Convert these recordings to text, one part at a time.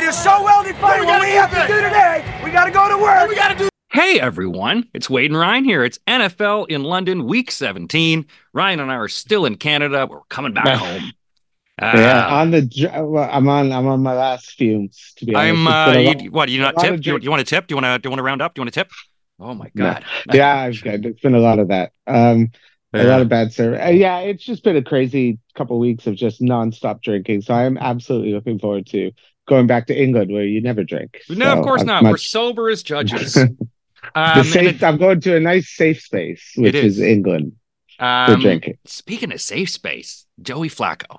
It is so well defined. What we have to do today, we got to go to work. We got to do. Hey everyone, it's Wade and Ryan here. It's NFL in London, week 17. Ryan and I are still in Canada. We're coming back home. Uh, yeah, on the I'm on I'm on my last fumes to be honest. I'm It's uh you, what, you not tip? Do you, you want to tip? Do you want to do you want to round up? Do you want to tip? Oh my No. god. yeah, I've got it's been a lot of that. Um a lot of bad service. Uh, yeah, it's just been a crazy couple weeks of just nonstop drinking. So I'm absolutely looking forward to going back to England where you never drink. No, of course I'm not. We're sober as judges. Um, safe, it- I'm going to a nice safe space, which is. is. England for um, drinking. Speaking of safe space, Joey Flacco.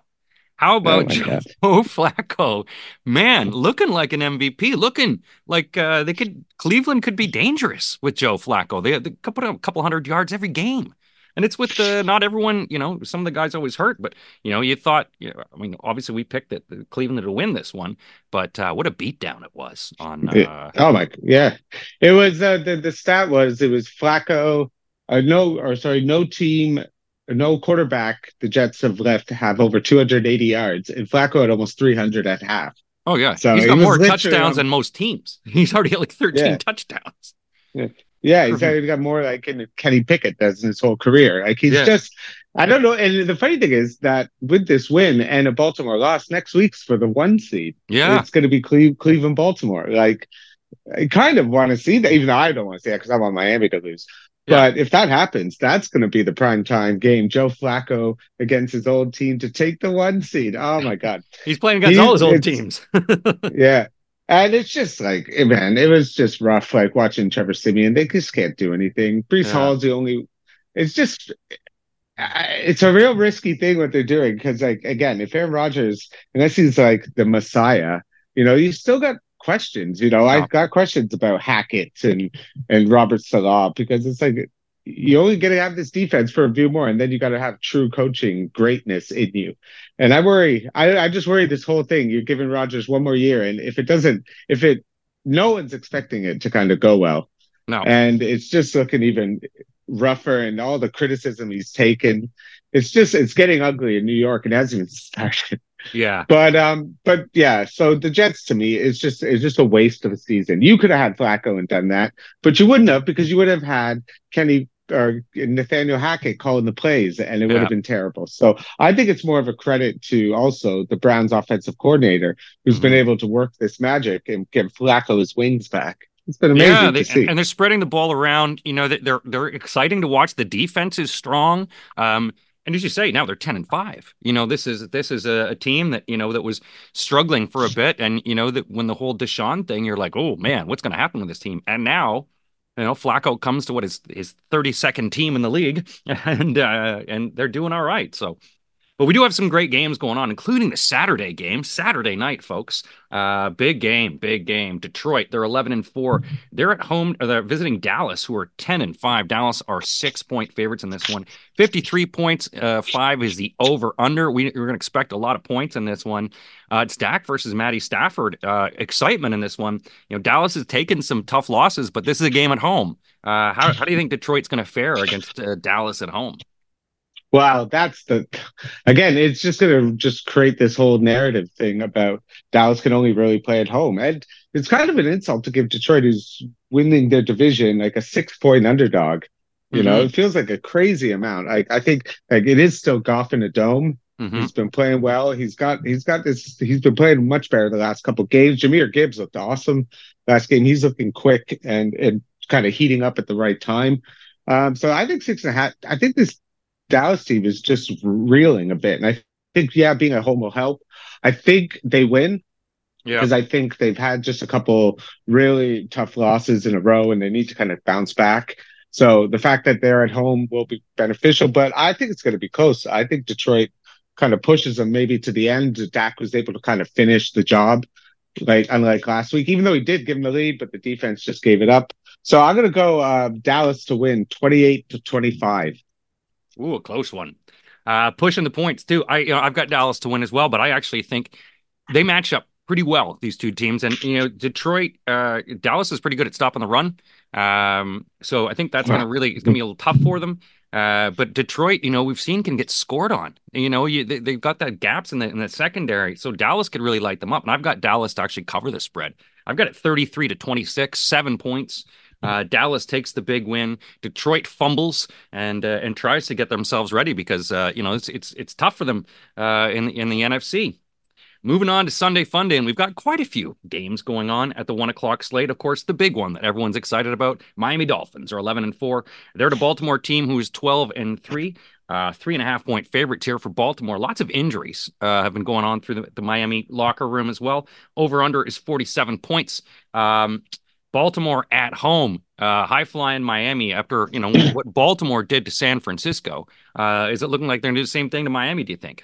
How about Oh Joe God. Flacco? Man, looking like an MVP, looking like uh, they could Cleveland could be dangerous with Joe Flacco. They, they could put up a couple hundred yards every game. And it's with the not everyone, you know, some of the guys always hurt, but you know, you thought, you know, I mean, obviously we picked that the Cleveland to win this one, but uh, what a beatdown it was on uh. Oh my, yeah. It was uh, the the stat was it was Flacco. Uh, no, or sorry, no team, no quarterback. The Jets have left to have over 280 yards, and Flacco had almost 300 at half. Oh yeah, So he's he got more touchdowns on- than most teams. He's already at like 13 Yeah. touchdowns. Yeah, he's got, he's got more like in Kenny Pickett does in his whole career. Like he's Yeah. just, I don't know. And the funny thing is that with this win and a Baltimore loss, next week's for the one seed. Yeah, It's going to be Cle- Cleveland, Baltimore. Like, I kind of want to see that, even though I don't want to see that because I want Miami to lose. Yeah. But if that happens, that's going to be the prime time game. Joe Flacco against his old team to take the one seed. Oh my God. he's playing against He- all his old teams. Yeah. And it's just like, eh, man, it was just rough, like watching Trevor Siemian. They just can't do anything. Breece Yeah. Hall's the only, it's just, it's a real risky thing what they're doing. Cause, like, again, if Aaron Rodgers, unless he's like the messiah, you know, you still got questions. You know, Yeah. I've got questions about Hackett and, and Robert Salah because it's like, you only get to have this defense for a few more, and then you got to have true coaching greatness in you. And I worry, I, I just worry this whole thing. You're giving Rodgers one more year, and if it doesn't, if it, no one's expecting it to kind of go well, no, and it's just looking even rougher, and all the criticism he's taken, it's just it's getting ugly in New York, and it hasn't even started. Yeah, But um, but yeah, so the Jets to me is just it's just a waste of a season. You could have had Flacco and done that, but you wouldn't have because you would have had Kenny or Nathaniel Hackett calling the plays, and it would Yeah. have been terrible. So I think it's more of a credit to also the Browns offensive coordinator who's been Mhm. able to work this magic and give Flacco his wings back. It's been amazing yeah. to They, see. and they're spreading the ball around. You know, they- they're they're exciting to watch. The defense is strong. Um, and as you say, now they're ten and five. You know, this is this is a, a team that you know that was struggling for a bit, and you know that when the whole Deshaun thing, you're like, oh man, what's going to happen with this team? And now. You know, Flacco comes to what is his 32nd team in the league, and uh, and they're doing all right. So, but we do have some great games going on, including the Saturday game, Saturday night, folks. Uh, big game, big game. Detroit, they're 11 and four. They're at home. Or they're visiting Dallas, who are 10 and five. Dallas are six point favorites in this one. 53 points. Uh, five is the over under. We, we're going to expect a lot of points in this one. Uh, it's Dak versus Matty Stafford. Uh, excitement in this one. You know, Dallas has taken some tough losses, but this is a game at home. Uh, how, how do you think Detroit's going to fare against uh, Dallas at home? Wow, that's the again, it's just gonna just create this whole narrative thing about Dallas can only really play at home. And it's kind of an insult to give Detroit who's winning their division like a six point underdog. You know, it feels like a crazy amount. I I think like it is still Goff in a dome. Mhm. He's been playing well. He's got he's got this he's been playing much better the last couple of games. Jahmyr Gibbs looked awesome last game. He's looking quick and and kind of heating up at the right time. Um, so I think six and a half. I think this Dallas team is just reeling a bit, and I think yeah, being at home will help. I think they win Yeah. because I think they've had just a couple really tough losses in a row, and they need to kind of bounce back. So the fact that they're at home will be beneficial, but I think it's going to be close. I think Detroit kind of pushes them maybe to the end. Dak was able to kind of finish the job, like unlike last week, even though he did give him the lead, but the defense just gave it up. So I'm going to go uh, Dallas to win 28 to 25. Ooh, a close one. Uh, pushing the points too. I, you know, I've got Dallas to win as well, but I actually think they match up pretty well these two teams. And you know, Detroit, uh, Dallas is pretty good at stopping the run. Um, so I think that's going to really it's going to be a little tough for them. Uh, but Detroit, you know, we've seen can get scored on. You know, you, they, have got that gaps in the in the secondary, so Dallas could really light them up. And I've got Dallas to actually cover the spread. I've got it 33 to 26, seven points. Uh, Dallas takes the big win. Detroit fumbles and uh, and tries to get themselves ready because uh, you know it's it's it's tough for them uh, in in the NFC. Moving on to Sunday Funday, and we've got quite a few games going on at the one o'clock slate. Of course, the big one that everyone's excited about: Miami Dolphins are eleven and four. They're the Baltimore team who's twelve and three. Uh, three and a half point favorites here for Baltimore. Lots of injuries uh, have been going on through the, the, Miami locker room as well. Over under is 47 points. Um, Baltimore at home, uh, high flying Miami after you know what Baltimore did to San Francisco. Uh, is it looking like they're going to do the same thing to Miami? Do you think?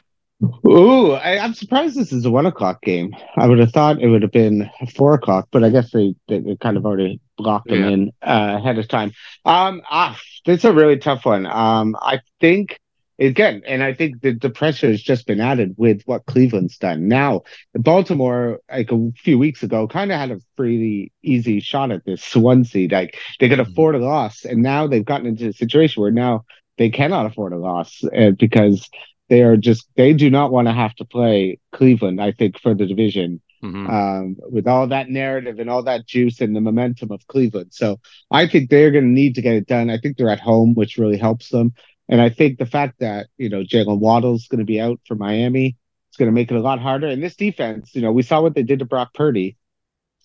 Ooh, I, am surprised this is a one o'clock game. I would have thought it would have been four o'clock, but I guess they, they, they kind of already blocked them yeah. in uh, ahead of time. Um, ah, it's a really tough one. Um, I think again, and I think the, the pressure has just been added with what Cleveland's done. Now, Baltimore, like a few weeks ago, kind of had a pretty easy shot at this one seed. Like they could mm-hmm. afford a loss, and now they've gotten into a situation where now they cannot afford a loss uh, because they are just they do not want to have to play Cleveland. I think for the division. Mm-hmm. Um, with all that narrative and all that juice and the momentum of Cleveland. So I think they're going to need to get it done. I think they're at home, which really helps them. And I think the fact that, you know, Jaylen Waddle's going to be out for Miami, it's going to make it a lot harder. And this defense, you know, we saw what they did to Brock Purdy.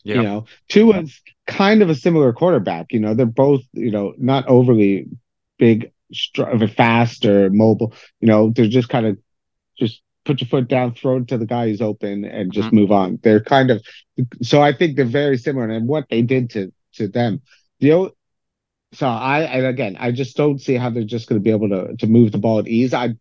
Yep. You know, Tua's kind of a similar quarterback. You know, they're both, you know, not overly big, fast or mobile. You know, they're just kind of just put your foot down, throw it to the guy who's open, and just mm-hmm. move on. They're kind of so I think they're very similar. And what they did to to them, the so I, and again, I just don't see how they're just going to be able to to move the ball at ease. I,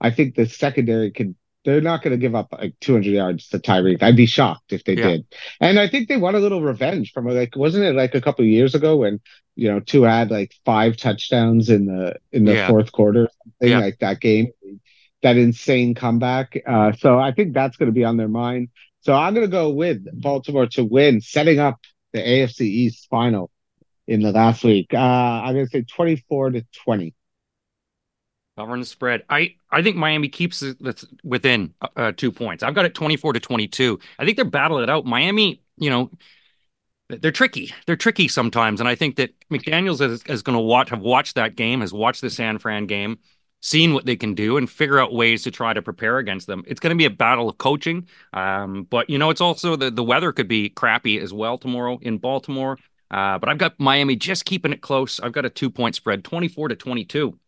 I think the secondary can. They're not going to give up like 200 yards to Tyreek. I'd be shocked if they yeah. did. And I think they want a little revenge from like, wasn't it like a couple of years ago when you know Tua had like five touchdowns in the in the yeah. fourth quarter, something yeah. like that game, that insane comeback. Uh, so I think that's going to be on their mind. So I'm going to go with Baltimore to win, setting up the AFC East final in the last week. Uh, I'm going to say 24 to 20. Covering the spread. I, I think Miami keeps it within uh, uh, two points. I've got it 24 to 22. I think they're battling it out. Miami, you know, they're tricky. They're tricky sometimes. And I think that McDaniels is, is going to watch, have watched that game, has watched the San Fran game, seen what they can do, and figure out ways to try to prepare against them. It's going to be a battle of coaching. Um, but, you know, it's also the, the weather could be crappy as well tomorrow in Baltimore. Uh, but I've got Miami just keeping it close. I've got a two point spread, 24 to 22.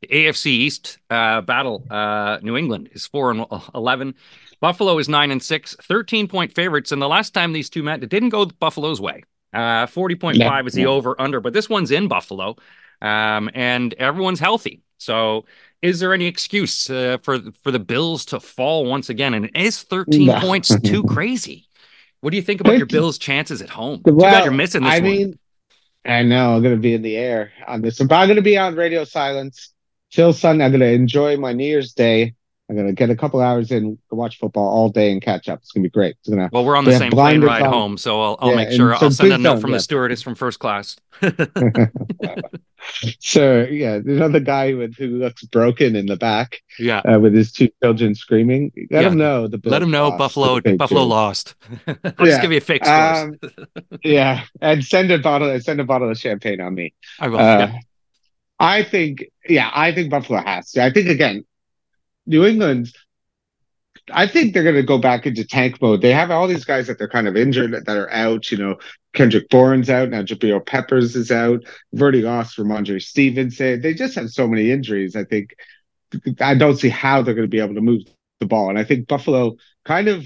The AFC East uh, battle, uh, New England is 4 and 11. Buffalo is 9 and 6, 13 point favorites. And the last time these two met, it didn't go Buffalo's way. Uh, 40.5 yeah, is the yeah. over under, but this one's in Buffalo um, and everyone's healthy. So is there any excuse uh, for for the Bills to fall once again? And is 13 no. points too crazy? What do you think about your Bills' chances at home? Well, Too bad you're missing this I one. mean, I know I'm gonna be in the air on this but I'm gonna be on radio silence till Sunday. I'm gonna enjoy my New Year's Day. I'm gonna get a couple hours in, watch football all day, and catch up. It's gonna be great. It's gonna. Well, we're on the same plane ride home, so I'll, I'll yeah, make sure I'll send a note from yeah. the stewardess from first class. so yeah, there's another guy with, who looks broken in the back. Yeah, uh, with his two children screaming. Let yeah. him know the let him know Buffalo Buffalo lost. I'll yeah. just give you a fix. um, yeah, and send a bottle send a bottle of champagne on me. I will. Uh, I think yeah, I think Buffalo has to. I think again, New England, I think they're going to go back into tank mode. They have all these guys that they're kind of injured that are out. You know, Kendrick Bourne's out now. Jabril Peppers is out. Verdi lost Rhamondre Stevenson. They just have so many injuries. I think I don't see how they're going to be able to move the ball. And I think Buffalo kind of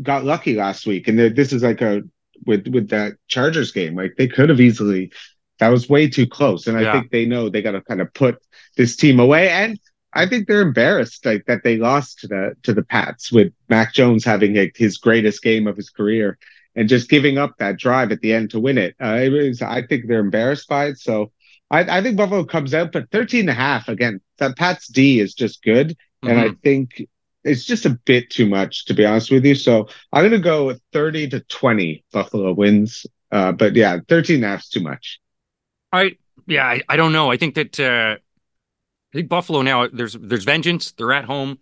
got lucky last week. And this is like a with with that Chargers game. Like they could have easily. That was way too close. And I yeah. think they know they got to kind of put this team away. And I think they're embarrassed like that they lost to the to the Pats with Mac Jones having his greatest game of his career and just giving up that drive at the end to win it. Uh, it was, I think they're embarrassed by it. So I, I, think Buffalo comes out, but 13 and a half again, that Pats D is just good. Mm-hmm. And I mm-hmm. think it's just a bit too much, to be honest with you. So I'm going to go with 30 to 20 Buffalo wins. Uh, but yeah, 13 and a half is too much. I, Yeah, I, I don't know. I think that uh, I think Buffalo now there's there's vengeance. They're at home.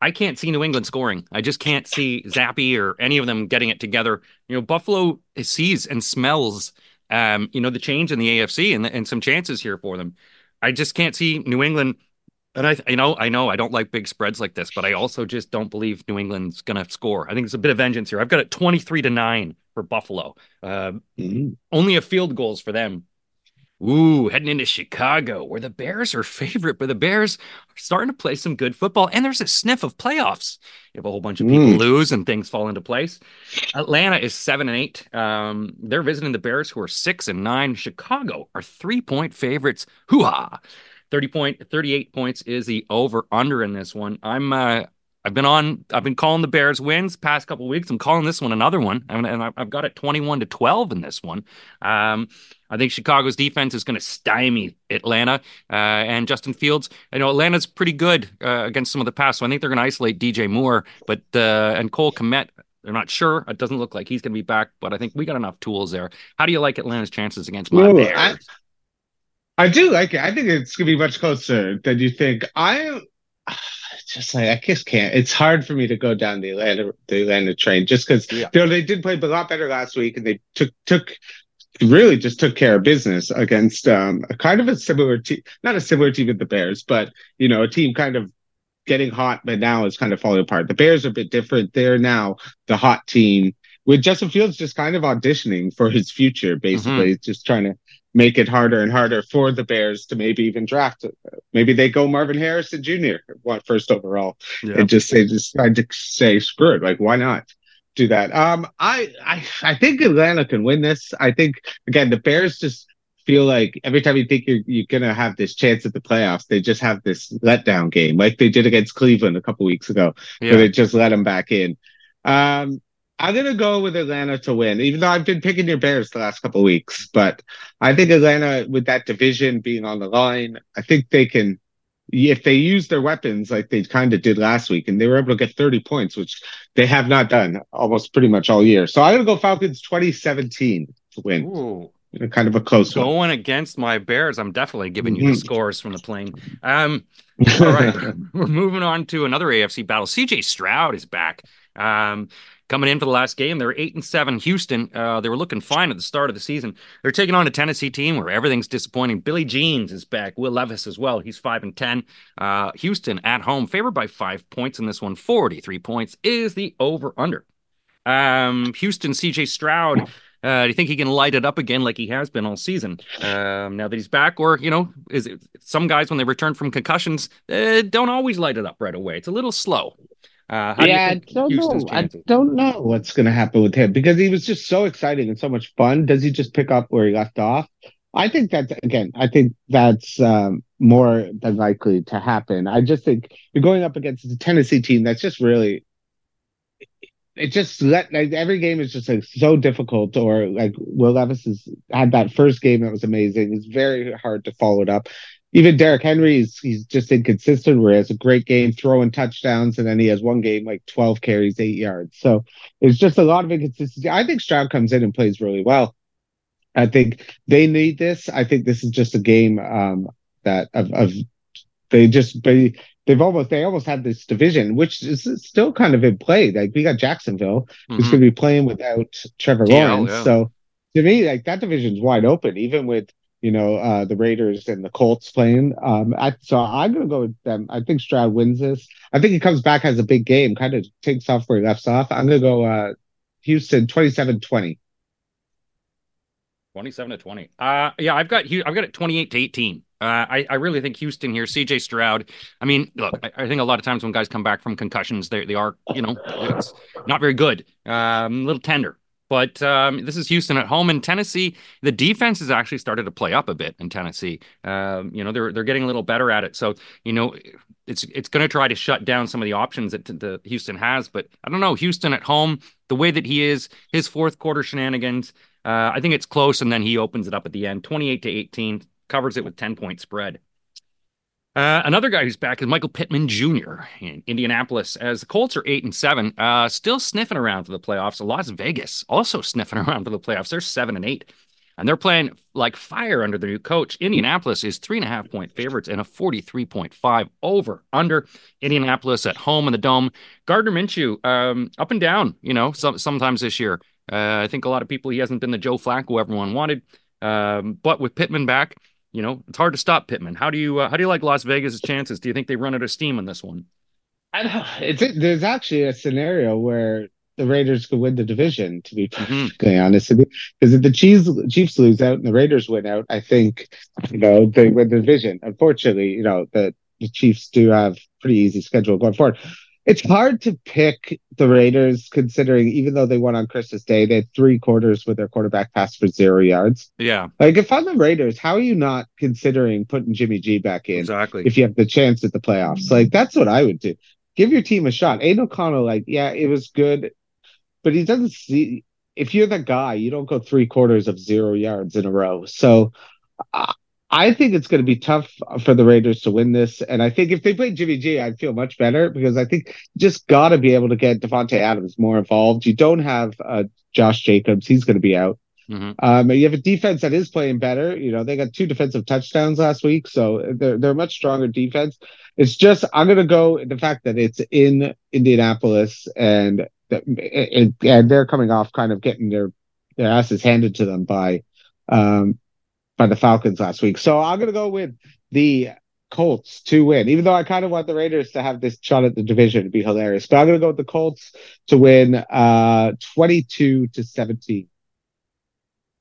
I can't see New England scoring. I just can't see Zappe or any of them getting it together. You know, Buffalo sees and smells, um, you know, the change in the AFC and, and some chances here for them. I just can't see New England. And I, you know, I know I don't like big spreads like this, but I also just don't believe New England's going to score. I think it's a bit of vengeance here. I've got it twenty-three to nine for Buffalo. Uh, mm-hmm. Only a field goals for them Ooh, heading into Chicago, where the Bears are favorite, but the Bears are starting to play some good football, and there's a sniff of playoffs. You have a whole bunch of people mm. lose and things fall into place. Atlanta is seven and eight. Um, they're visiting the Bears, who are six and nine. Chicago are three point favorites. Hoo ha! 30 point 38 points is the over under in this one. I'm uh, I've been on. I've been calling the Bears wins past couple weeks. I'm calling this one another one, and, and I've got it 21 to 12 in this one. Um, I think Chicago's defense is going to stymie Atlanta uh, and Justin Fields. I know Atlanta's pretty good uh, against some of the pass, so I think they're going to isolate DJ Moore, but uh, and Cole Kmet. They're not sure. It doesn't look like he's going to be back, but I think we got enough tools there. How do you like Atlanta's chances against my Bears? I, I do like it. I think it's going to be much closer than you think. I just like I just can't. It's hard for me to go down the Atlanta the Atlanta train just because yeah. you know they did play a lot better last week and they took took really just took care of business against um a kind of a similar team, not a similar team with the Bears, but you know a team kind of getting hot, but now is kind of falling apart. The Bears are a bit different. They're now the hot team with Justin Fields just kind of auditioning for his future, basically, mm-hmm. just trying to make it harder and harder for the Bears to maybe even draft. Maybe they go Marvin Harrison Jr. What first overall yeah. and just say decide to say screw it. Like why not do that? Um, I I I think Atlanta can win this. I think again the Bears just feel like every time you think you're you're gonna have this chance at the playoffs, they just have this letdown game like they did against Cleveland a couple weeks ago, yeah. where they just let them back in. Um, I'm gonna go with Atlanta to win, even though I've been picking your Bears the last couple of weeks. But I think Atlanta, with that division being on the line, I think they can. If they use their weapons like they kind of did last week, and they were able to get 30 points, which they have not done almost pretty much all year. So I'm gonna go Falcons 2017 to win. Ooh. Kind of a close Going one. against my Bears, I'm definitely giving you mm-hmm. the scores from the plane. Um, all right, we're moving on to another AFC battle. CJ Stroud is back. Um, coming in for the last game. They're eight and seven. Houston, uh, they were looking fine at the start of the season. They're taking on a Tennessee team where everything's disappointing. Billy Jeans is back. Will Levis as well. He's five and ten. Uh, Houston at home, favored by five points in this one. Forty-three points is the over/under. Um, Houston, C.J. Stroud. Uh, do you think he can light it up again like he has been all season um, now that he's back? Or, you know, is it, some guys, when they return from concussions, uh, don't always light it up right away. It's a little slow. Uh, yeah, do I don't Houston's know. Chances? I don't know what's going to happen with him because he was just so exciting and so much fun. Does he just pick up where he left off? I think that's again. I think that's um, more than likely to happen. I just think you're going up against the Tennessee team that's just really. It just let like every game is just like so difficult. Or like Will Levis has had that first game that was amazing. It's very hard to follow it up even Derrick Henry is he's just inconsistent where he has a great game throwing touchdowns and then he has one game like 12 carries, eight yards. So it's just a lot of inconsistency. I think Stroud comes in and plays really well. I think they need this. I think this is just a game um, that of, of they just they, they've almost they almost had this division, which is still kind of in play. Like we got Jacksonville, mm-hmm. who's going to be playing without Trevor Lawrence. Yeah, yeah. So to me, like that division's wide open, even with you know, uh, the Raiders and the Colts playing. Um, I, so I'm going to go with them. I think Stroud wins this. I think he comes back as a big game, kind of takes off where he left off. I'm going to go uh, Houston 27 20. 27 to 20. Uh, yeah, I've got I've got it 28 to 18. Uh, I, I really think Houston here, CJ Stroud. I mean, look, I, I, think a lot of times when guys come back from concussions, they, they are, you know, it's not very good, um, a little tender. But um, this is Houston at home in Tennessee. The defense has actually started to play up a bit in Tennessee. Um, you know, they're they're getting a little better at it. So you know, it's it's going to try to shut down some of the options that the Houston has. But I don't know, Houston at home, the way that he is, his fourth quarter shenanigans. Uh, I think it's close, and then he opens it up at the end, twenty-eight to eighteen, covers it with ten point spread. Uh, another guy who's back is Michael Pittman Jr. in Indianapolis. As the Colts are eight and seven, uh, still sniffing around for the playoffs. Las Vegas also sniffing around for the playoffs. They're seven and eight. and they're playing like fire under their new coach. Indianapolis is three and a half point favorites and a 43.5 over under Indianapolis at home in the dome. Gardner Minshew, um, up and down, you know, some, sometimes this year. Uh, I think a lot of people, he hasn't been the Joe Flacco everyone wanted. Um, but with Pittman back, you know, it's hard to stop Pittman. How do you uh, how do you like Las Vegas' chances? Do you think they run out of steam in this one? I know. It's there's actually a scenario where the Raiders could win the division, to be mm-hmm. perfectly honest. Because if the Chiefs Chiefs lose out and the Raiders win out, I think you know they win the division. Unfortunately, you know the the Chiefs do have pretty easy schedule going forward. It's hard to pick the Raiders considering even though they won on Christmas Day, they had three quarters with their quarterback pass for zero yards. Yeah. Like if I'm the Raiders, how are you not considering putting Jimmy G back in? Exactly. If you have the chance at the playoffs. Like that's what I would do. Give your team a shot. Aidan O'Connell, like, yeah, it was good but he doesn't see. If you're the guy, you don't go three quarters of zero yards in a row. So uh, I think it's going to be tough for the Raiders to win this. And I think if they play Jimmy G, I'd feel much better because I think just got to be able to get Davante Adams more involved. You don't have uh, Josh Jacobs; he's going to be out. Mm-hmm. Um, you have a defense that is playing better. You know, they got two defensive touchdowns last week, so they're they're a much stronger defense. It's just I'm going to go the fact that it's in Indianapolis and and they're coming off kind of getting their their asses handed to them by um by the Falcons last week. So I'm gonna go with the Colts to win, even though I kind of want the Raiders to have this shot at the division to be hilarious. But I'm gonna go with the Colts to win uh 22 to 17.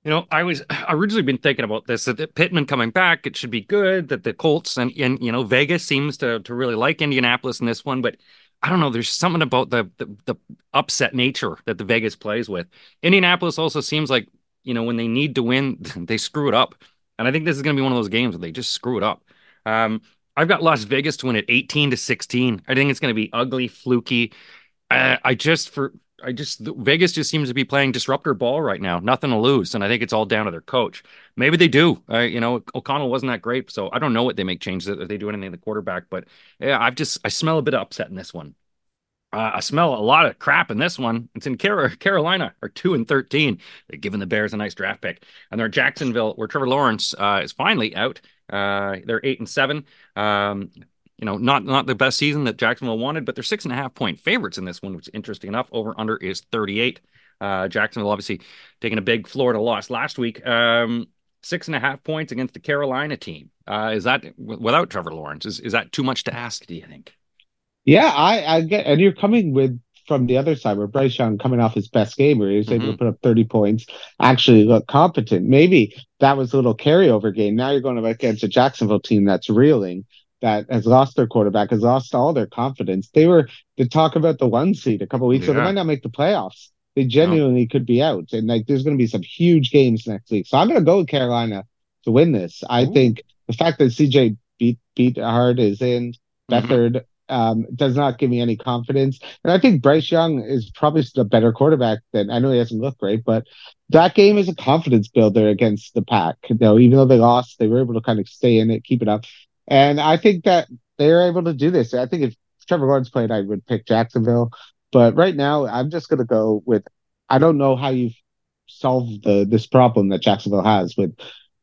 You know, I was originally been thinking about this that Pittman coming back, it should be good. That the Colts and, and you know Vegas seems to to really like Indianapolis in this one, but I don't know. There's something about the, the, the upset nature that the Vegas plays with. Indianapolis also seems like you know when they need to win, they screw it up, and I think this is going to be one of those games where they just screw it up. Um, I've got Las Vegas to win at 18 to 16. I think it's going to be ugly, fluky. Uh, I just for I just Vegas just seems to be playing disruptor ball right now. Nothing to lose, and I think it's all down to their coach. Maybe they do. Uh, you know, O'Connell wasn't that great, so I don't know what they make changes if they do anything to the quarterback. But yeah, I've just I smell a bit of upset in this one. Uh, I smell a lot of crap in this one. It's in Carolina, are two and thirteen. They're giving the Bears a nice draft pick, and they're Jacksonville, where Trevor Lawrence uh, is finally out. Uh, they're eight and seven. Um, you know, not not the best season that Jacksonville wanted, but they're six and a half point favorites in this one, which is interesting enough. Over under is 38. Uh, Jacksonville obviously taking a big Florida loss last week. Um, six and a half points against the Carolina team. Uh, is that without Trevor Lawrence? Is is that too much to ask? Do you think? Yeah, I, I get, and you're coming with from the other side where Bryce Young coming off his best game where he was mm-hmm. able to mm-hmm. put up 30 points, actually look competent. Maybe that was a little carryover game. Now you're going up against a Jacksonville team that's reeling that has lost their quarterback, has lost all their confidence. They were to talk about the one seed a couple weeks yeah. ago. They might not make the playoffs. They genuinely no. could be out. And like there's going to be some huge games next week. So I'm going to go with Carolina to win this. I Ooh. think the fact that CJ beat Beathard is in mm-hmm. Um, does not give me any confidence. And I think Bryce Young is probably the better quarterback than I know he hasn't looked great, but that game is a confidence builder against the pack. You know, even though they lost, they were able to kind of stay in it, keep it up. And I think that they're able to do this. I think if Trevor Lawrence played, I would pick Jacksonville. But right now, I'm just going to go with. I don't know how you solve the this problem that Jacksonville has with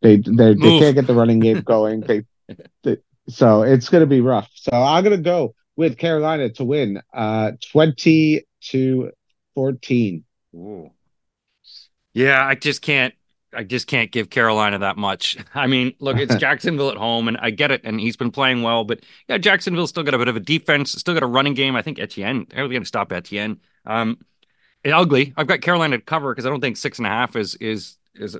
they they, they can't get the running game going. they, they so it's going to be rough. So I'm going to go with Carolina to win, uh, twenty to fourteen. Ooh. Yeah, I just can't. I just can't give Carolina that much. I mean, look, it's Jacksonville at home, and I get it, and he's been playing well, but yeah, Jacksonville's still got a bit of a defense, still got a running game. I think Etienne, they're going to stop Etienne. Um, it's ugly. I've got Carolina to cover because I don't think six and a half is is is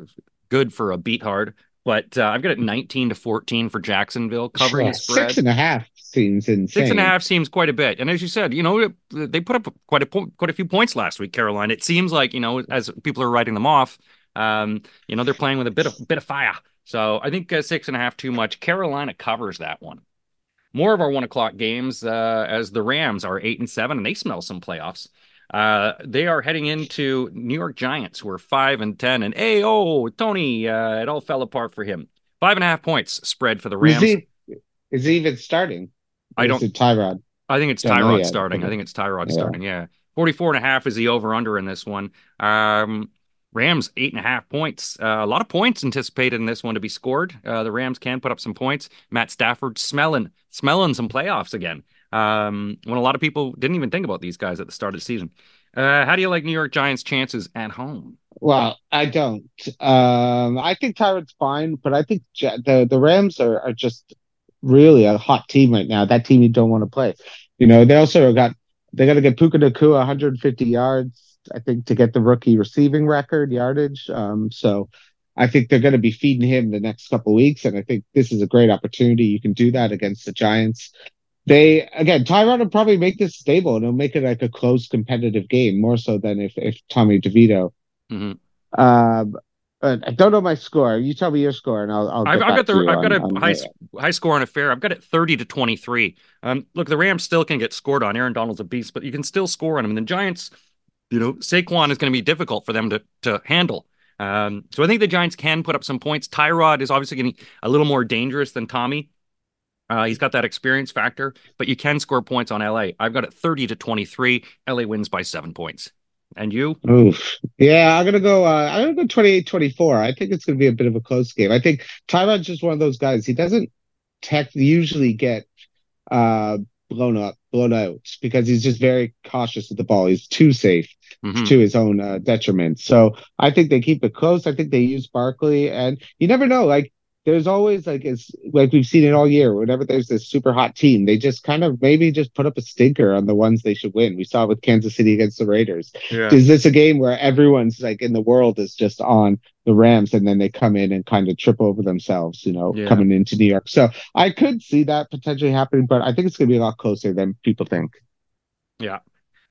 good for a Beathard. But uh, I've got it 19 to 14 for Jacksonville covering yeah, spread. Six and a half seems insane. Six and a half seems quite a bit. And as you said, you know, they put up quite a quite a few points last week, Carolina. It seems like, you know, as people are writing them off, um, you know, they're playing with a bit of bit of fire. So I think uh, six and a half too much. Carolina covers that one. More of our one o'clock games uh, as the Rams are eight and seven, and they smell some playoffs. Uh, they are heading into New York Giants, who are five and ten, and hey, oh, Tony, uh, it all fell apart for him. Five and a half points spread for the Rams. Is he, is he even starting? I don't. Tyrod. I think it's Tyrod starting. I think it's Tyrod yeah. starting. Yeah, 44 and a half is the over under in this one. Um, Rams eight and a half points. Uh, a lot of points anticipated in this one to be scored. Uh, the Rams can put up some points. Matt Stafford smelling smelling some playoffs again. Um, when a lot of people didn't even think about these guys at the start of the season. Uh, how do you like New York Giants' chances at home? Well, I don't. Um, I think Tyrod's fine, but I think the the Rams are, are just really a hot team right now. That team you don't want to play. You know, they also got they got to get Puka Nacua 150 yards, I think, to get the rookie receiving record yardage. Um, so I think they're going to be feeding him the next couple weeks, and I think this is a great opportunity. You can do that against the Giants. They again, Tyrod will probably make this stable and it'll make it like a close competitive game more so than if if Tommy DeVito. Mm-hmm. Um, but I don't know my score. You tell me your score, and I'll. I'll I've, I've got the. I've got a high high score on a fair. I've got it thirty to twenty three. Um, look, the Rams still can get scored on. Aaron Donald's a beast, but you can still score on him. And the Giants, you know, Saquon is going to be difficult for them to to handle. Um, so I think the Giants can put up some points. Tyrod is obviously getting a little more dangerous than Tommy. Uh, he's got that experience factor, but you can score points on LA. I've got it 30 to 23. LA wins by seven points. And you? Oof. Yeah, I'm gonna go. Uh, I'm gonna go 28 24. I think it's gonna be a bit of a close game. I think Tyrod's just one of those guys. He doesn't tech usually get uh, blown up, blown out because he's just very cautious with the ball. He's too safe mm-hmm. to his own uh, detriment. So I think they keep it close. I think they use Barkley, and you never know. Like there's always like it's like we've seen it all year. Whenever there's this super hot team, they just kind of maybe just put up a stinker on the ones they should win. We saw it with Kansas City against the Raiders. Yeah. Is this a game where everyone's like in the world is just on the Rams and then they come in and kind of trip over themselves, you know, yeah. coming into New York. So I could see that potentially happening, but I think it's gonna be a lot closer than people think. Yeah.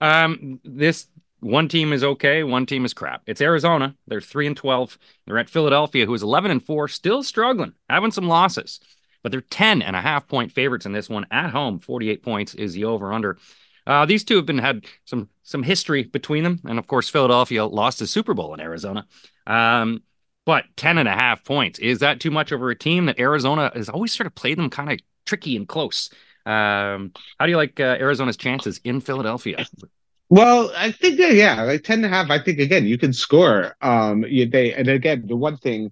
Um, this one team is okay, one team is crap. It's Arizona. They're 3 and 12. They're at Philadelphia, who is 11 and 4, still struggling, having some losses. But they're 10 and a half point favorites in this one at home. 48 points is the over under. Uh, these two have been had some some history between them, and of course, Philadelphia lost the Super Bowl in Arizona. Um, but 10 and a half points is that too much over a team that Arizona has always sort of played them kind of tricky and close? Um, how do you like uh, Arizona's chances in Philadelphia? Well, I think yeah, like ten and a half. I think again you can score. Um, you, they and again the one thing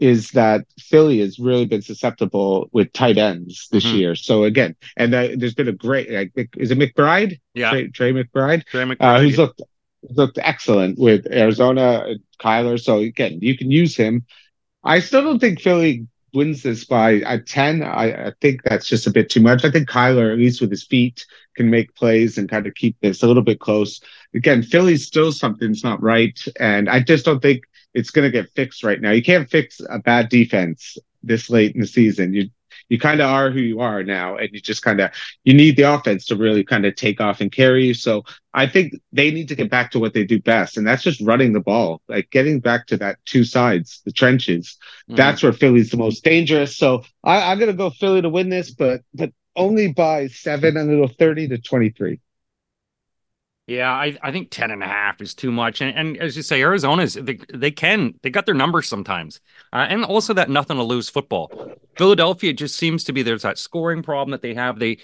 is that Philly has really been susceptible with tight ends this mm-hmm. year. So again, and uh, there's been a great like is it McBride? Yeah, Trey, Trey McBride. Trey McBride, uh, who's yeah. looked looked excellent with Arizona, Kyler. So again, you can use him. I still don't think Philly wins this by at 10, I, I, think that's just a bit too much. I think Kyler, at least with his feet, can make plays and kind of keep this a little bit close. Again, Philly's still something's not right. And I just don't think it's going to get fixed right now. You can't fix a bad defense this late in the season. You you kind of are who you are now and you just kind of you need the offense to really kind of take off and carry you. So i think they need to get back to what they do best and that's just running the ball like getting back to that two sides the trenches. Mm-hmm. that's where philly's the most dangerous. So I, i'm going to go philly to win this but but only by seven and it'll 30 to 23 yeah, I, I think 10 and a half is too much. And, and as you say, Arizona's, they, they can, they got their numbers sometimes. Uh, and also that nothing to lose football. Philadelphia just seems to be, there's that scoring problem that they have. They,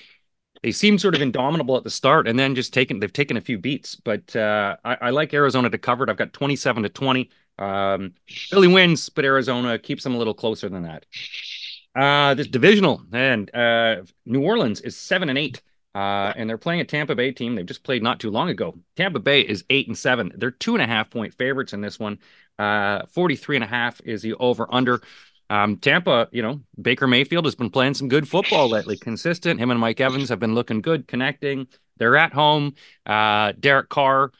they seem sort of indomitable at the start and then just taken, they've taken a few beats. But uh, I, I like Arizona to cover it. I've got 27 to 20. Um, Philly wins, but Arizona keeps them a little closer than that. Uh, this divisional and uh, New Orleans is seven and eight. Uh, and they're playing a Tampa Bay team. They've just played not too long ago. Tampa Bay is eight and seven. They're two and a half point favorites in this one. Uh, 43 and a half is the over under. Um, Tampa, you know, Baker Mayfield has been playing some good football lately, consistent. Him and Mike Evans have been looking good, connecting. They're at home. Uh, Derek Carr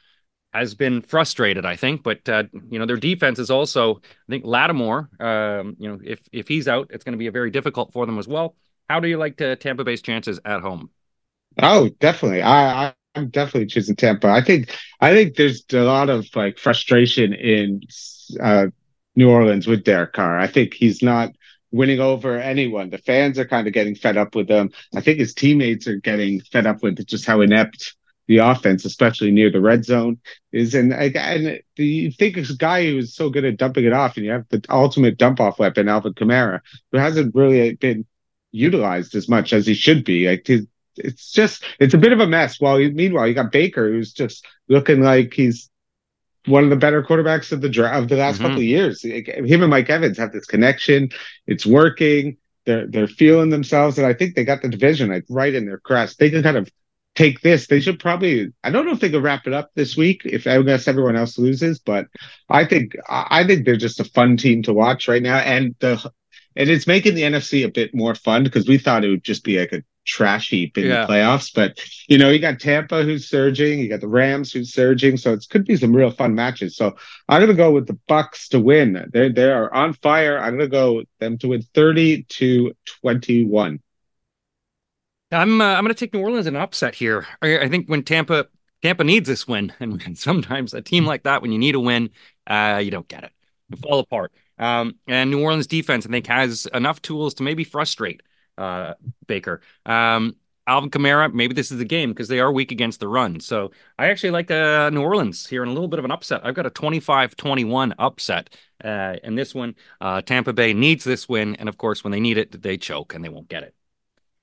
has been frustrated, I think, but uh, you know their defense is also. I think Lattimore, um, you know, if if he's out, it's going to be a very difficult for them as well. How do you like to Tampa Bay's chances at home? Oh, definitely. I, I I'm definitely choosing Tampa. I think I think there's a lot of like frustration in uh, New Orleans with Derek Carr. I think he's not winning over anyone. The fans are kind of getting fed up with him. I think his teammates are getting fed up with just how inept the offense, especially near the red zone, is. And and the, you think this guy who is so good at dumping it off, and you have the ultimate dump off weapon, Alvin Kamara, who hasn't really been utilized as much as he should be. Like his, it's just it's a bit of a mess. While meanwhile, you got Baker who's just looking like he's one of the better quarterbacks of the draft of the last mm-hmm. couple of years. Him and Mike Evans have this connection. It's working. They're they're feeling themselves, and I think they got the division like right in their crest. They can kind of take this. They should probably. I don't know if they could wrap it up this week if I guess everyone else loses, but I think I think they're just a fun team to watch right now, and the and it's making the NFC a bit more fun because we thought it would just be like a trash heap in yeah. the playoffs. But you know, you got Tampa who's surging, you got the Rams who's surging, so it could be some real fun matches. So I'm gonna go with the Bucs to win. They they are on fire. I'm gonna go them to win 30 to 21. I'm uh, I'm going to take New Orleans an upset here. I, I, think when Tampa Tampa needs this win, and sometimes a team like that, when you need a win, uh, you don't get it. You fall apart. Um, and New Orleans defense, I think, has enough tools to maybe frustrate uh, Baker. Um, Alvin Kamara, maybe this is the game because they are weak against the run. So I actually like uh, New Orleans here in a little bit of an upset. I've got a 25 21 upset uh, in this one. Uh, Tampa Bay needs this win. And of course, when they need it, they choke and they won't get it.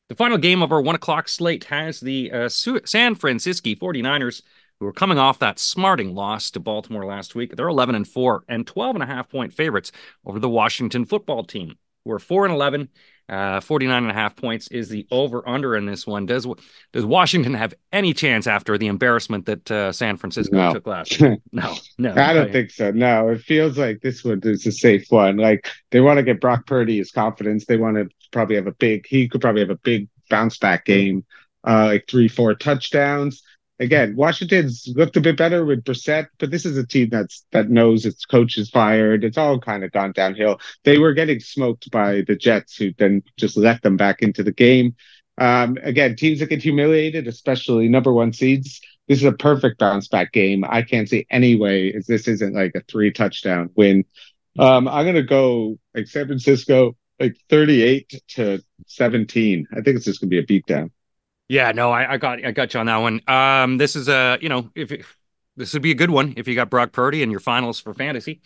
The final game of our one o'clock slate has the uh, San Francisco 49ers, who are coming off that smarting loss to Baltimore last week. They're 11 and 4 and 12 and a half point favorites over the Washington football team, who are 4 and 11. Uh, 49 and a half points is the over under in this one. Does does Washington have any chance after the embarrassment that uh, San Francisco no. took last? Week? No, no. I don't think so. No, it feels like this one is a safe one. Like they want to get Brock Purdy his confidence. They want to probably have a big. He could probably have a big bounce back game, uh, like three, four touchdowns. Again, Washington's looked a bit better with Brissett, but this is a team that's that knows its coach is fired. It's all kind of gone downhill. They were getting smoked by the Jets, who then just let them back into the game. Um, again, teams that get humiliated, especially number one seeds, this is a perfect bounce back game. I can't see any way if this isn't like a three touchdown win. Um, I'm gonna go like San Francisco like 38 to 17. I think it's just to be a beatdown. Yeah, no, I, I, got I got you on that one. Um, this is a you know if it, this would be a good one if you got Brock Purdy in your finals for fantasy.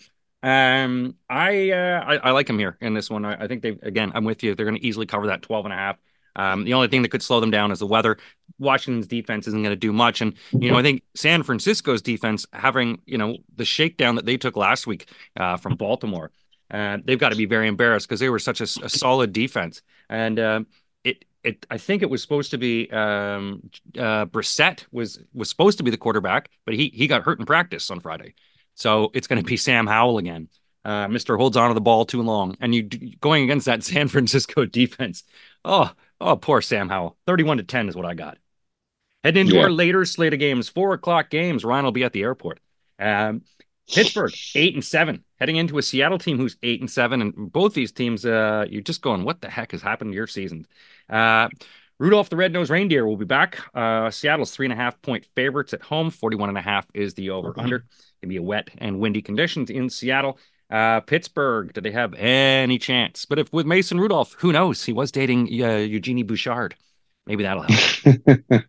Um, I, uh, I, I like him here in this one. I, I think they again, I'm with you. They're going to easily cover that 12 and a half. Um, the only thing that could slow them down is the weather. Washington's defense isn't going to do much, and you know I think San Francisco's defense having you know the shakedown that they took last week uh, from Baltimore and they've got to be very embarrassed because they were such a, a solid defense. And uh, it, it, I think it was supposed to be um, uh, Brissett was was supposed to be the quarterback, but he he got hurt in practice on Friday, so it's going to be Sam Howell again. Uh, Mister holds on to the ball too long, and you going against that San Francisco defense. Oh, oh, poor Sam Howell. Thirty-one to ten is what I got. Heading into yeah. our later slate of games, four o'clock games. Ryan will be at the airport. Um, Pittsburgh eight and seven, heading into a Seattle team who's eight and seven, and both these teams, uh, you're just going, what the heck has happened to your season? Uh, Rudolph the Red-Nosed Reindeer will be back. Uh, Seattle's three and a half point favorites at home. 41 and a half is the over under. Gonna be a wet and windy conditions in Seattle. Uh, Pittsburgh, do they have any chance? But if with Mason Rudolph, who knows? He was dating uh, Eugenie Bouchard. Maybe that'll help.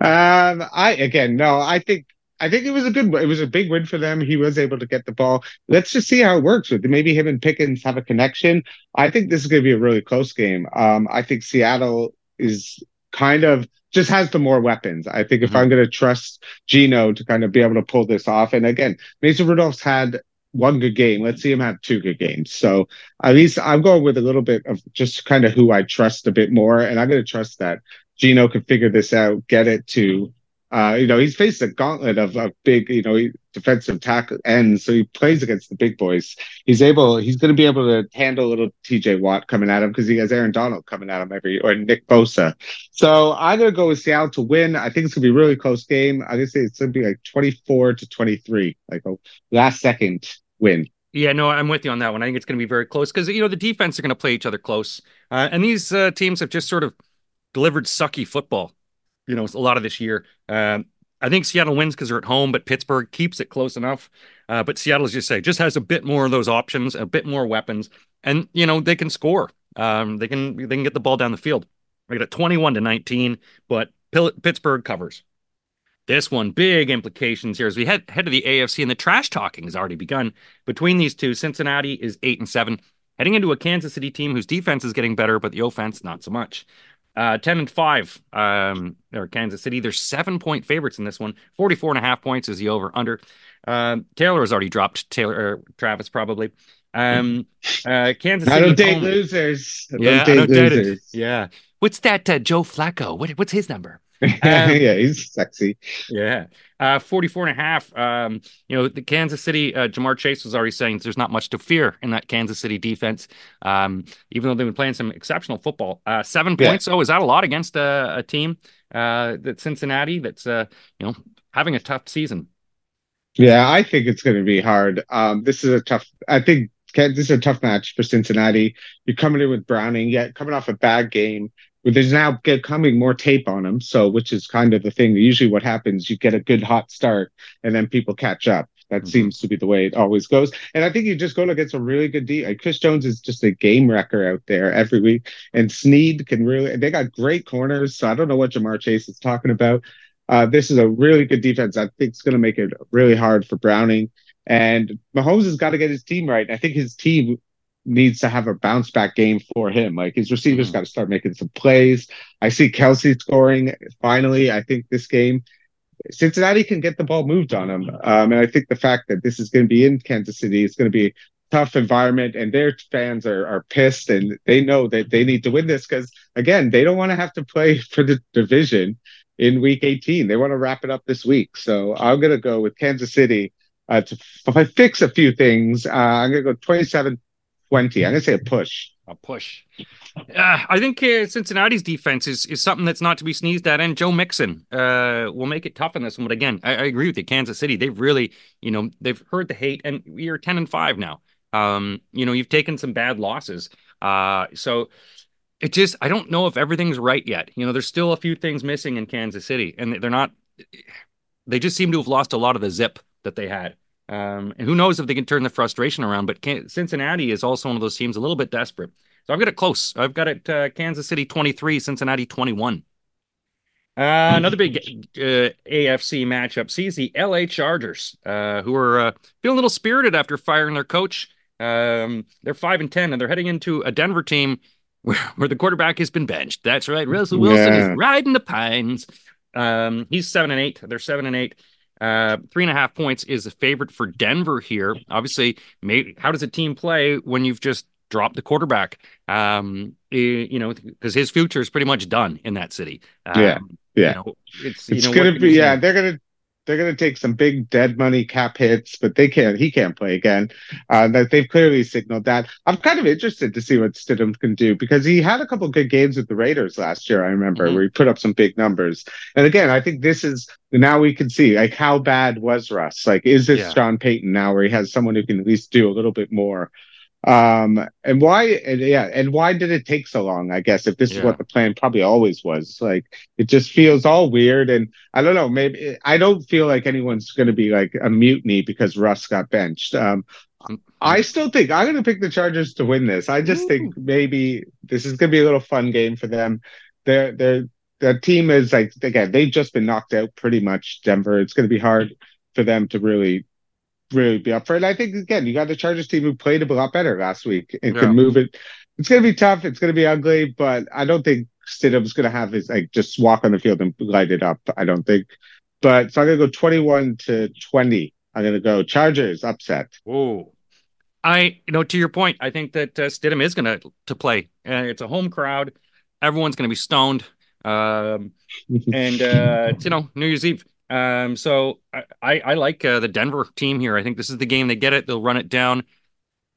um, I again, no, I think I think it was a good. It was a big win for them. He was able to get the ball. Let's just see how it works with maybe him and Pickens have a connection. I think this is going to be a really close game. Um, I think Seattle is kind of just has the more weapons. I think if mm-hmm. I'm going to trust Gino to kind of be able to pull this off, and again, Mason Rudolph's had one good game. Let's see him have two good games. So at least I'm going with a little bit of just kind of who I trust a bit more, and I'm going to trust that Gino can figure this out, get it to uh, you know, he's faced a gauntlet of, of big, you know, defensive tackle ends, so he plays against the big boys. He's able, he's going to be able to handle a little TJ Watt coming at him because he has Aaron Donald coming at him every, or Nick Bosa. So I'm going to go with Seattle to win. I think it's going to be a really close game. I'm going to say it's going to be like 24 to 23, like a last second win. Yeah, no, I'm with you on that one. I think it's going to be very close because you know the defense are going to play each other close, uh, and these uh, teams have just sort of delivered sucky football you know, a lot of this year. Um, I think Seattle wins because they're at home, but Pittsburgh keeps it close enough. Uh, but Seattle, as you say, just has a bit more of those options, a bit more weapons, and you know they can score. Um, they can they can get the ball down the field. I got a twenty-one to nineteen, but Pittsburgh covers. This one, big implications here as we head head to the AFC, and the trash talking has already begun between these two. Cincinnati is eight and seven, heading into a Kansas City team whose defense is getting better, but the offense not so much. Uh, 10 and 5 um, or Kansas City. They're seven point favorites in this one. 44 and a half points is the over under. Um, Taylor has already dropped Taylor or Travis probably. Um, uh, Kansas I don't date losers. I Yeah, I don't date date it. losers. Yeah. What's that uh, Joe Flacco? What, what's his number? yeah, he's sexy. Yeah. Uh, 44 and a half. Um, you know, the Kansas City, uh, Ja'Marr Chase was already saying there's not much to fear in that Kansas City defense. Um, even though they've been playing some exceptional football. Uh, seven Yeah. points, though, is that a lot against a, a team uh, that Cincinnati that's, uh, you know, having a tough season? Yeah, I think it's going to be hard. Um, this is a tough. I think this is a tough match for Cincinnati. You're coming in with Browning, yet coming off a bad game. There's now coming more tape on them so which is kind of the thing. Usually, what happens, you get a good hot start, and then people catch up. That Mhm. seems to be the way it always goes. And I think you just go against some really good D. Like Chris Jones is just a game wrecker out there every week, and Sneed can really. They got great corners, so I don't know what Ja'Marr Chase is talking about. Uh, this is a really good defense. I think it's going to make it really hard for Browning. And Mahomes has got to get his team right. I think his team needs to have a bounce back game for him. Like his receivers Mhm. got to start making some plays. I see Kelce scoring finally. I think this game, Cincinnati can get the ball moved on them. Um, and I think the fact that this is going to be in Kansas City, it's going to be tough environment, and their fans are are pissed, and they know that they need to win this because again, they don't want to have to play for the division in Week 18. They want to wrap it up this week. So I'm going to go with Kansas City uh, to f- fix a few things. Uh, I'm going to go 27 20. I'm going to say a push. A push. Uh, I think uh, Cincinnati's defense is is something that's not to be sneezed at, and Joe Mixon uh, will make it tough in this one. But again, I, I agree with you. Kansas City, they've really, you know, they've heard the hate, and you're ten and five now. Um, you know, you've taken some bad losses. Uh, so it just, I don't know if everything's right yet. You know, there's still a few things missing in Kansas City, and they're not. They just seem to have lost a lot of the zip that they had. Um, and who knows if they can turn the frustration around? But Cincinnati is also one of those teams a little bit desperate. So I've got it close. I've got it uh, Kansas City 23, Cincinnati 21. Uh, another big uh, AFC matchup sees the LA Chargers, uh, who are uh, feeling a little spirited after firing their coach. Um, they're 5 and 10, and they're heading into a Denver team where, where the quarterback has been benched. That's right. Russell Wilson Yeah. is riding the pines. Um, he's 7 and 8. They're 7 and 8. Uh, three and a half points is a favorite for Denver here. Obviously, maybe how does a team play when you've just dropped the quarterback? Um, you know, because his future is pretty much done in that city. Um, Yeah, yeah. You know, it's It's know, gonna be yeah. They're gonna they're gonna take some big dead money cap hits, but they can't. He can't play again. Uh, that they've clearly signaled that. I'm kind of interested to see what Stidham can do because he had a couple good games with the Raiders last year. I remember Mhm. where he put up some big numbers. And again, I think this is now we can see like how bad was Russ? Like, is this Yeah. Sean Payton now, where he has someone who can at least do a little bit more? Um, and why? And yeah, and why did it take so long? I guess if this is what the plan probably always was, like it just feels all weird. And I don't know, maybe I don't feel like anyone's going to be like a mutiny because Russ got benched. Um, I still think I'm going to pick the Chargers to win this. I just think maybe this is going to be a little fun game for them. They're they're the team is like again they've just been knocked out pretty much. Denver. It's going to be hard for them to really really be up for it. I think again you got the Chargers team who played a lot better last week and Yeah. can move it. It's going to be tough. It's going to be ugly, but I don't think Stidham's going to have his like just walk on the field and light it up. I don't think. But so I'm going to go 21 to 20. I'm going to go Chargers upset. Whoa. I, you know, to your point, I think that uh, Stidham is going to to play. Uh, it's a home crowd. Everyone's going to be stoned. Um, and uh, you know New Year's Eve. Um, so I I, I like uh, the Denver team here. I think this is the game they get it. They'll run it down.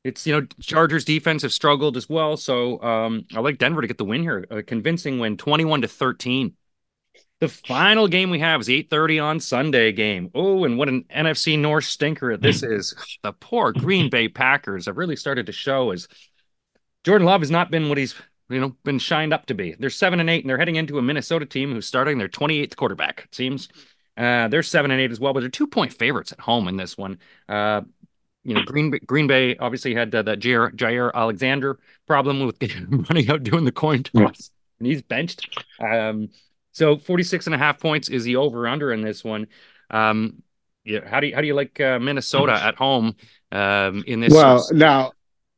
It's you know Chargers defense have struggled as well. So um, I like Denver to get the win here, a convincing win, twenty-one to thirteen. The final game we have is eight thirty on Sunday game. Oh, and what an NFC North stinker this is. The poor Green Bay Packers have really started to show as Jordan Love has not been what he's you know been shined up to be. They're seven and eight, and they're heading into a Minnesota team who's starting their twenty eighth quarterback. It seems uh, they're seven and eight as well, but they're two point favorites at home in this one. Uh, you know, Green Green Bay obviously had uh, that Jaire, Jaire Alexander problem with running out doing the coin toss, and he's benched. Um, so 46 and a half points is the over under in this one. Um, yeah, how do you how do you like uh, Minnesota at home um, in this? Well, now,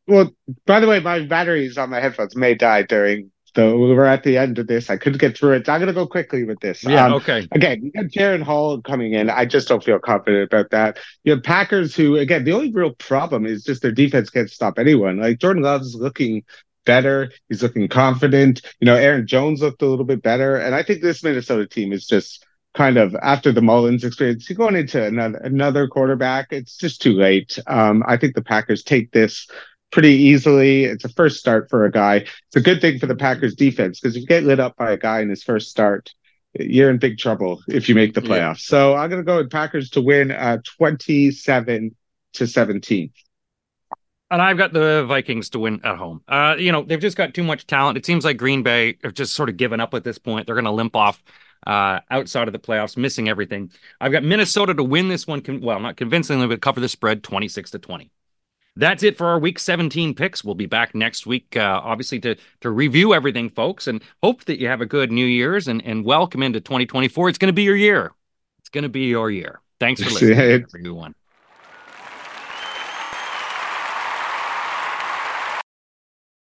well, by the way, my batteries on my headphones may die during though we're at the end of this. I couldn't get through it. I'm going to go quickly with this. Yeah, um, okay. Again, you got Jaren Hall coming in. I just don't feel confident about that. You have Packers who, again, the only real problem is just their defense can't stop anyone. Like Jordan Love's looking better. He's looking confident. You know, Aaron Jones looked a little bit better. And I think this Minnesota team is just kind of after the Mullens experience, you're going into another another quarterback. It's just too late. Um, I think the Packers take this pretty easily. It's a first start for a guy. It's a good thing for the Packers defense because if you get lit up by a guy in his first start, you're in big trouble if you make the playoffs. Yeah. So I'm going to go with Packers to win uh, 27 to 17. And I've got the Vikings to win at home. Uh, you know, they've just got too much talent. It seems like Green Bay have just sort of given up at this point. They're going to limp off uh, outside of the playoffs, missing everything. I've got Minnesota to win this one. Con- well, not convincingly, but cover the spread 26 to 20. That's it for our week 17 picks. We'll be back next week, uh, obviously, to to review everything, folks, and hope that you have a good New Year's and, and welcome into 2024. It's going to be your year. It's going to be your year. Thanks for listening, everyone.